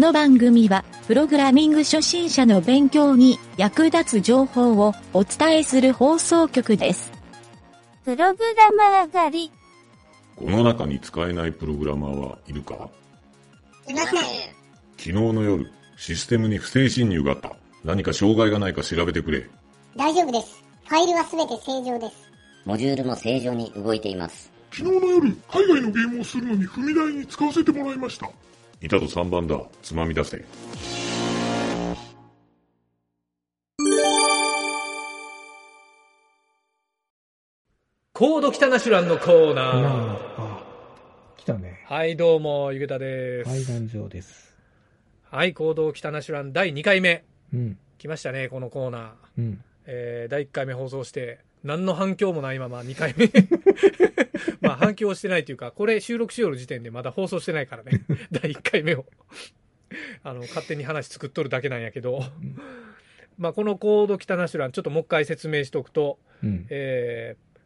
の番組は、プログラミング初心者の勉強に役立つ情報をお伝えする放送局です。プログラマー狩り。この中に使えないプログラマーはいるか？いません。昨日の夜、システムに不正侵入があった。何か障害がないか調べてくれ。大丈夫です。ファイルはすべて正常です。モジュールも正常に動いています。昨日の夜、海外のゲームをするのに踏み台に使わせてもらいました。いたと3番だ。つまみ出せ。コード北ナシュランのコーナー。なあ、あ、来たね。はい、どうも、ゆげたです。海岸上です。はい、コード北ナシュラン第2回目。うん、来ましたね、このコーナー。うん。えー、第1回目放送して、何の反響もないまま2回目。まあ反響してないというか、これ収録しよる時点でまだ放送してないからね。第1回目を。あの、勝手に話作っとるだけなんやけど。まあこのコード北ナシュラン、ちょっともう一回説明しておくと、うん。えー、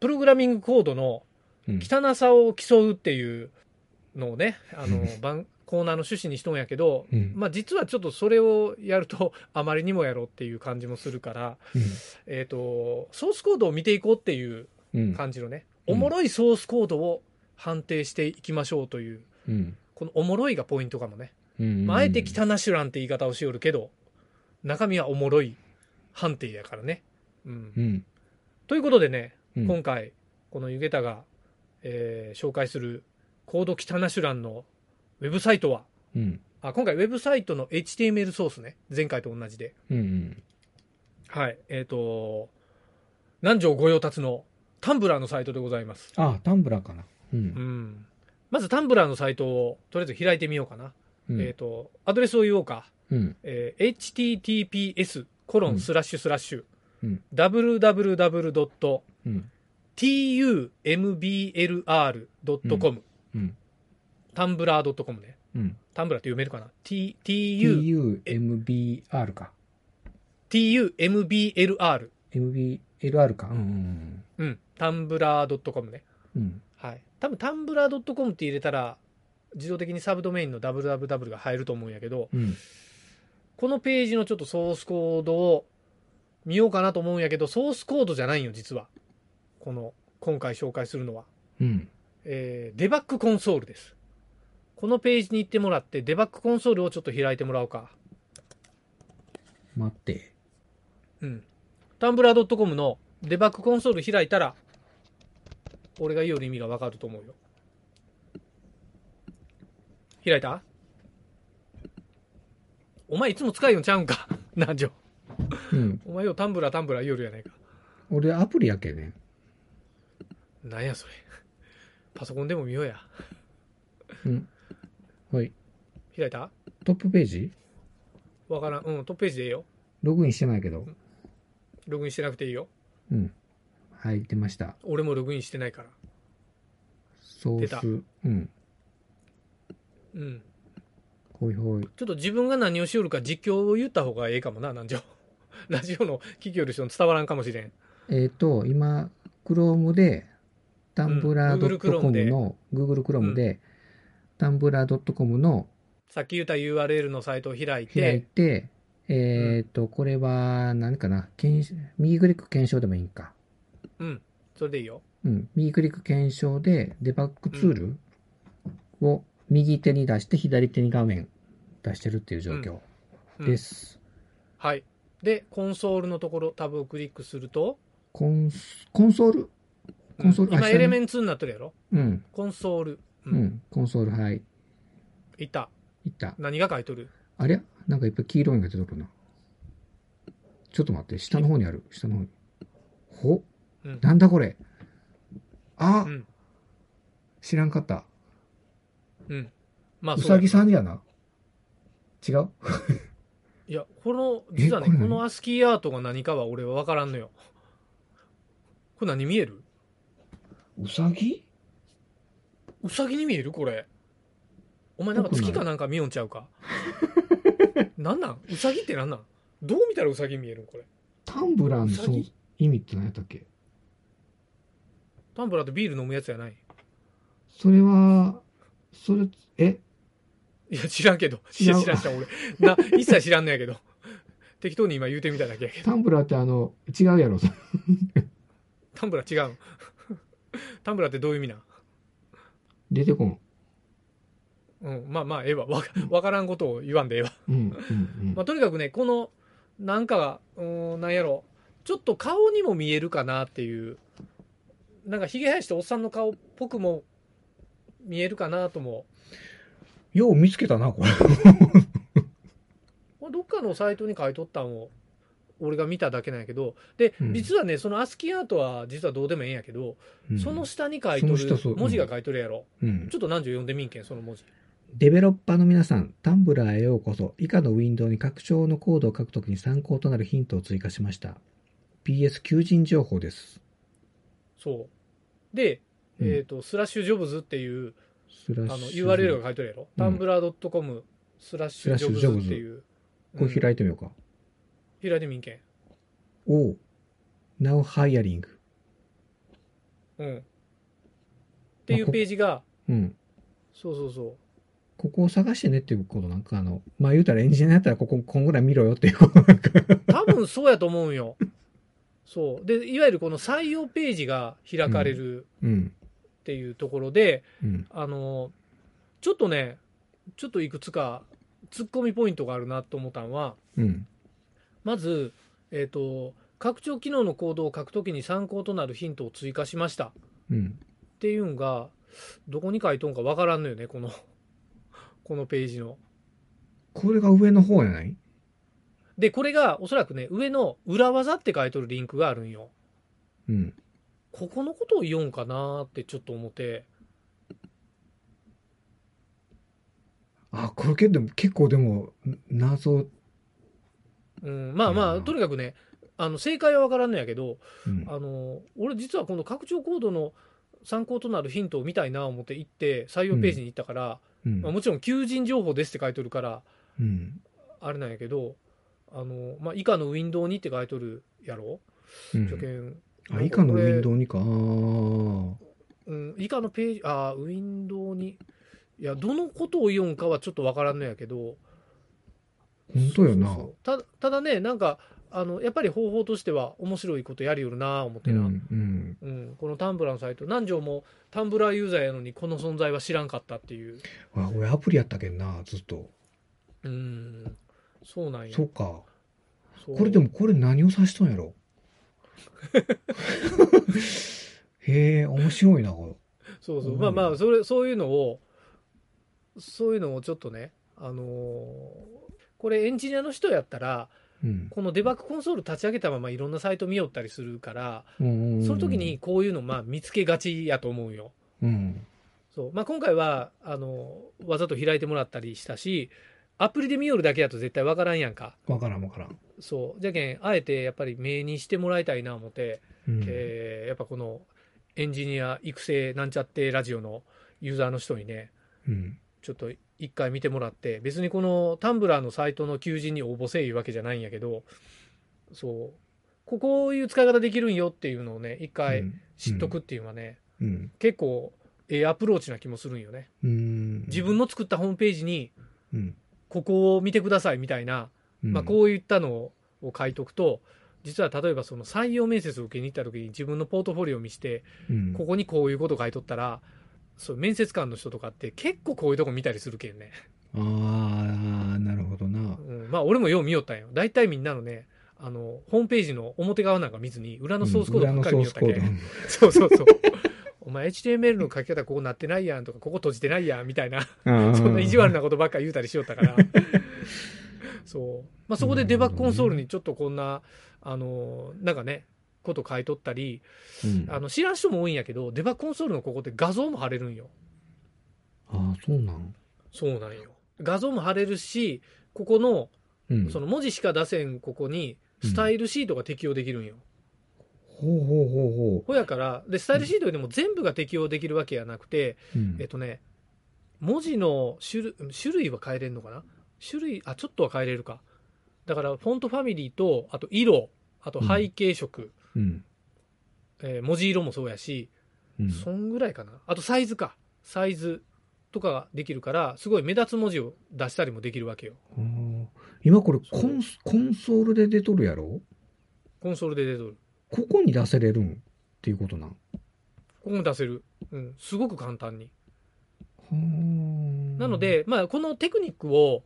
プログラミングコードのうん汚さを競うっていうのをね、あの、番コーナーの趣旨にしとんやけど、うんまあ実はちょっとそれをやると あまりにもやろうっていう感じもするから、えっ、と、ソースコードを見ていこうっていううん。感じのね、うんおもろいソースコードを判定していきましょうという、うん。このおもろいがポイントかもね。あ、あえて汚ナシュランって言い方をしよるけど、中身はおもろい判定やからね。うんう。ん。ということでね、うん今回、このゆげたが、えー紹介するコード汚ナシュランのウェブサイトは、うん。あ今回ウェブサイトの HTML ソースね、前回と同じで。うん。はい。えっ、と、南條御用達のタンブラーのサイトでございます。あ、タンブラーかな。う。うんん。まずタンブラーのサイトをとりあえず開いてみようかな。うんえっ、と、アドレスを言おうか。うん。えー https コロンスラッシュスラッシュうん www. うん。タンブラー .com ね。うん。タンブラーって読めるかな ?t, tu, TUMBR か。tumbler。MBLR か。うん。うん。タンブラー .com ね。うん。はい。多分タンブラー .com って入れたら、自動的にサブドメインの www が入ると思うんやけど、うん。このページのちょっとソースコードを見ようかなと思うんやけど、ソースコードじゃないんよ、実は。この、今回紹介するのは。うん。えーデバッグコンソールです。このページに行ってもらって、デバッグコンソールをちょっと開いてもらおうか。待って。うん。タンブラー .com のデバッグコンソール開いたら、俺が言うより意味がわかると思うよ。開いた？お前いつも使いよんちゃうんか？なんじょ。うん。お前よタンブラータンブラー言うよるやないか。俺アプリやけね。なんやそれ。パソコンでも見ようや。うん。はい。開いた？トップページ？わからん。うん、トップページでいいよ。ログインしてないけど。ログインしてなくていいよ。うん。はい、出ました。俺もログインしてないから。ソー出たス。うん。うん。ほいほい。ちょっと自分が何をしよるか実況を言った方がええかもな、なんじゃ。ラジオの聞きよる人に伝わらんかもしれん。えっ、と、今、Chrome で、タンブラうん Google Chrome ーで .com の、Google Chrome で、タンブラー .com のさっき言った URL のサイトを開いて、開いて、えっ、と、これは、何かな、検証右クリック検証でもいいんか。うん、それでいいよ。うん。右クリック検証で、デバッグツールを右手に出して、左手に画面出してるっていう状況うんです。はい。で、コンソールのところ、タブをクリックすると、コンス、コンソール？コンソール？うん今エレメンツになってるやろ？うん。コンソール。う。うんん。コンソール、はい。いった。いった。何が書いとる？あれ？なんかいっぱい黄色いのが出てくるな。ちょっと待って、下の方にある。下の方に。ほ？うん。なんだこれ？あ、うん。知らんかった。うん。まあ、うさぎさんやな？違う？いや、この、実はね、このアスキーアートが何かは俺は分からんのよ。これ何見える？うさぎ？うさぎに見える？これ。お前なんか月かなんか見よんちゃうか？なんなん？うさぎってなんなん？どう見たらうさぎ見えるんこれ。タンブラーの意味って何やったっけ？タンブラーってビール飲むやつやない？それは、それ、え？いや、知らんけど。知らん知らん、俺。な、一切知らんのやけど。適当に今言うてみただけやけど。タンブラーってあの、違うやろ、タンブラー違うん。タンブラーってどういう意味なん？出てこん。うん、まあまあ、ええわ。わかわからんことを言わんでええわ。うん、うん、まあ、とにかくね、この、なんかが、うーん、なんやろ。ちょっと顔にも見えるかなっていう。なんか、ひげ生やしたおっさんの顔っぽくも見えるかなとも。うん。よう見つけたな、これ。これどっかのサイトに書いとったんを、俺が見ただけなんやけど、で、うん実はね、そのアスキーアートは実はどうでもええんやけど、うんその下に書いとるその下そう、文字が書いとるやろ。うんちょっと何時読んでみんけん、その文字。デベロッパーの皆さん、タンブラーへようこそ。以下のウィンドウに拡張のコードを書くときに参考となるヒントを追加しました。PS 求人情報です。そう。で、うんえっ、と、スラッシュジョブズっていう、スラあの、URL が書いてるやろ。うんタンブラー .com スラッシュジョブズっていう。これ開いてみようか。うん開いてみんけん。おう Now hiring. うん。っていうページが、うん。そうそうそう。ここを探してねっていうことなんか、あの、まあ、言うたらエンジニアやったらここ、こんぐらい見ろよっていうことなんか。多分そうやと思うんよ。そう。で、いわゆるこの採用ページが開かれるうん。っていうところで、うん。あの、ちょっとね、ちょっといくつか突っ込みポイントがあるなと思ったのは、うん。まず、えっ、と、拡張機能のコードを書くときに参考となるヒントを追加しましたっうん。ていうのが、どこに書いとんかわからんのよね、この、このページの。これが上の方やない？で、これがおそらくね、上の裏技って書いとるリンクがあるんよ。うん。ここのことを言おうんかなーってちょっと思って、あ、これけど結構でも、謎。うん、まあまあ、うん。とにかくね、あの正解は分からんのやけど、うん。あの俺、実はこの拡張コードの参考となるヒントを見たいなと思って行って、採用ページに行ったから、うん。まあ、もちろん求人情報ですって書いとるから、うん。あれなんやけど、あのまあ、以下のウィンドウにって書いとるやろ、うん。あ、以下のウィンドウ、ウにか。うん、以下のページ、あーウィンドウに、いや、どのことを言うんかはちょっと分からんのやけど、本当よな。たただね、なんかあの、やっぱり方法としては面白いことやりよるなぁ思ってな、うん。うんうん。このタンブラーのサイト、南條もタンブラーユーザーやのに、この存在は知らんかったっていう、あ、俺アプリやったけんな、ずっと。うん、そうなんや。そうか。これでも、これ何を指しとんやろへえ、面白いな、こそうそう、うんまあまあ、それ、そういうのを、そういうのをちょっとね、あのーこれエンジニアの人やったら、れ。うん。このデバッグコンソール立ち上げたままいろんなサイト見よったりするから、うんその時に、こういうのまあ見つけがちやと思うよ。うん。そう。まあ今回は、あの、わざと開いてもらったりしたし、アプリで見よるだけだと絶対わからんやんか。わからんわからん。そう。じゃけん、あえてやっぱり目にしてもらいたいな思って、うん。えーやっぱこのエンジニア育成なんちゃってラジオのユーザーの人にね、うん。ちょっと一回見てもらって、別にこのタンブラーのサイトの求人に応募せいいうわけじゃないんやけど、そう、ここういう使い方できるんよっていうのをね、一回知っとくっていうのはね、うん。結構ええアプローチな気もするんよね。うん。自分の作ったホームページに、うん。ここを見てくださいみたいな、うん。まあこういったのを書いとくと、実は例えばその採用面接を受けに行った時に自分のポートフォリオを見して、うん。ここにこういうこと書いとったら、そう面接官の人とかって結構こういうとこ見たりするけんね。ああ、なるほどな。うん、まあ俺もよう見よったんよ。大体みんなのね、あの、ホームページの表側なんか見ずに、裏のソースコードばっかり見よったけ、うん。そうそうそう。お前 HTML の書き方ここなってないやんとか、ここ閉じてないやんみたいな、ソそんな意地悪なことばっかり言うたりしよったから。そう。まあそこでデバッグコンソールにちょっとこんな、あの、なんかね、こと書いとったり、うん。あの、知らん人も多いんやけど、デバッグコンソールのここって画像も貼れるんよ。ああ、そうなん。そうなんよ。画像も貼れるし、ここの、うん。その文字しか出せんここに、スタイルシートが適用できるんよ。ほうほうほうほほやから、で、スタイルシートでも全部が適用できるわけやなくて、う。うんえっとね、文字の種類、種類は変えれるのかな？種類、あ、ちょっとは変えれるか。だから、フォントファミリーと、あと色、あと背景色、うん。えー文字色もそうやし、うん。そんぐらいかな。あとサイズか。サイズ。とかができるから、すごい目立つ文字を出したりもできるわけよ。今これコンスコンソールで出とるやろ？コンソールで出とる。ここに出せれるんっていうことなん？ここも出せる。うん。すごく簡単に。はーなの、で、まあ、このテクニックを、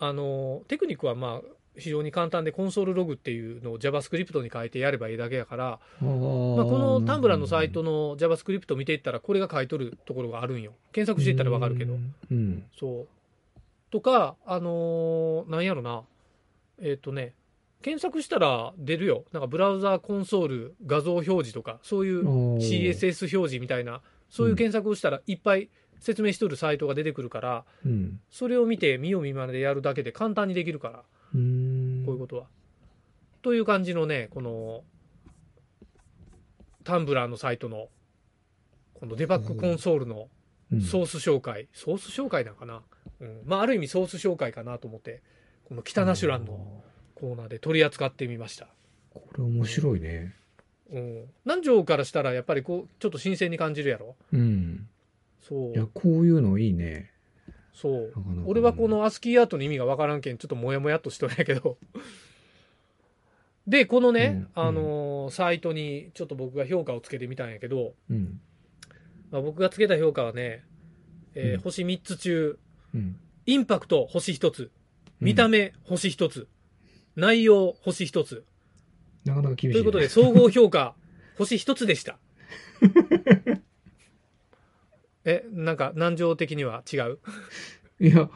あの、テクニックはまあ、非常に簡単で、コンソールログっていうのを JavaScript に書いてやればいいだけやから、ままあ、このタンブラーのサイトの JavaScript を見ていったら、これが書いとるところがあるんよ。検索していったらわかるけど。。うん。そう。とか、あのーなんやろな。えっ、とね、検索したら出るよ。なんかブラウザーコンソール画像表示とか、そういう CSS 表示みたいな、そういう検索をしたらいっぱい説明しとるサイトが出てくるから、うん。それを見て見よう見まねでやるだけで簡単にできるから、うーん。ことは。という感じのね、この、タンブラーのサイトの、このデバッグコンソールのうん。ソース紹介、ソース紹介なんかな、うん、まあある意味ソース紹介かなと思ってこの北ナシュランのコーナーで取り扱ってみました、これ面白いね。うん、南條からしたらやっぱりこうちょっと新鮮に感じるやろ？うん。そう。いや、こういうのいいね。そう。なかなか俺はこのアスキーアートの意味がわからんけんちょっとモヤモヤっとしとるんやけど。でこのね、うん。あのーサイトにちょっと僕が評価をつけてみたんやけど、うん。まあ、僕がつけた評価はね、えーうん。星3つ中うん。インパクト星1つ見た目星1つ、内容星1つ。なかなか厳しい、ね。ということで、総合評価、星一つでした。え、なんか、難情的には違う？いや、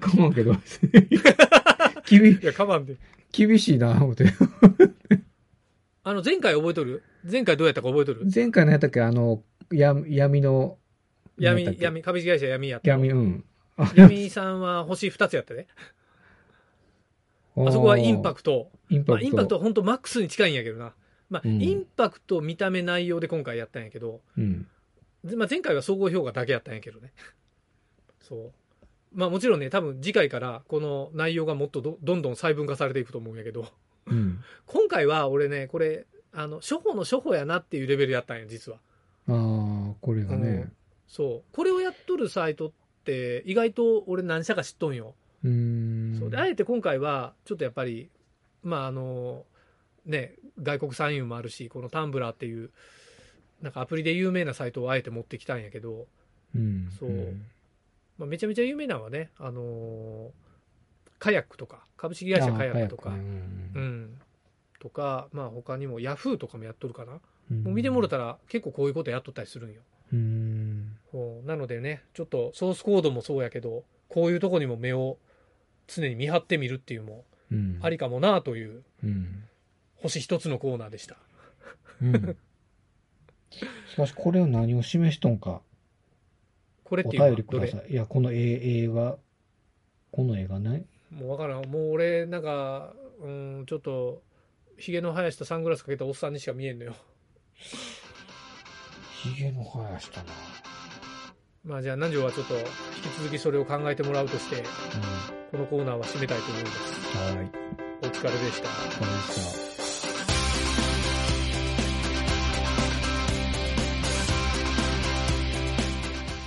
かまんけど。厳いや、かまんで。厳しいな、思って。あの、前回覚えとる？前回どうやったか覚えとる？前回のやったっけ、あの、や闇の、闇闇、株式会社闇やった。闇、うん。あ闇さんは星二つやったね。あそこはインパクト。まあ、インパクト。インパクトは本当マックスに近いんやけどな。まあ、うんインパクト、見た目、内容で今回やったんやけど、うん。でまあ、前回は総合評価だけやったんやけどね。そう。まあもちろんね、多分次回からこの内容がもっとどどんどん細分化されていくと思うんやけど、うん。今回は俺ね、これ、あの、初歩の初歩やなっていうレベルやったんや、実は。ああ、これがね。そう。これをやっとるサイトって、意外と俺何社か知っとんよ。うーん。そうで、あえて今回は、ちょっとやっぱり、まああの、ね、外国産輸もあるし、このタンブラーっていう、なんかアプリで有名なサイトをあえて持ってきたんやけど、うん。そうんまあ、めちゃめちゃ有名なのはね、あのーカヤックとか、株式会社カヤックとか、あーう。ん、とか、まあ他にもヤフーとかもやっとるかな。うんもう見てもろたら結構こういうことやっとったりするんよ。うーん。そうなのでね、ちょっとソースコードもそうやけど、こういうとこにも目を常に見張ってみるっていうのもうん。ありかもなといううん。星一つのコーナーでした。うん。しかし、これは何を示しとんか、これっていう便りくはどれださい。いや、この絵、絵が、この絵がない？もうわからん。もう俺、なんか、うん、ちょっと、ヒゲの生やしたサングラスかけたおっさんにしか見えんのよ。ひげの生やしたな。まあじゃあ南條はちょっと引き続きそれを考えてもらうとして、このコーナーは締めたいと思います。うん。はい。お疲れでした。わかりまし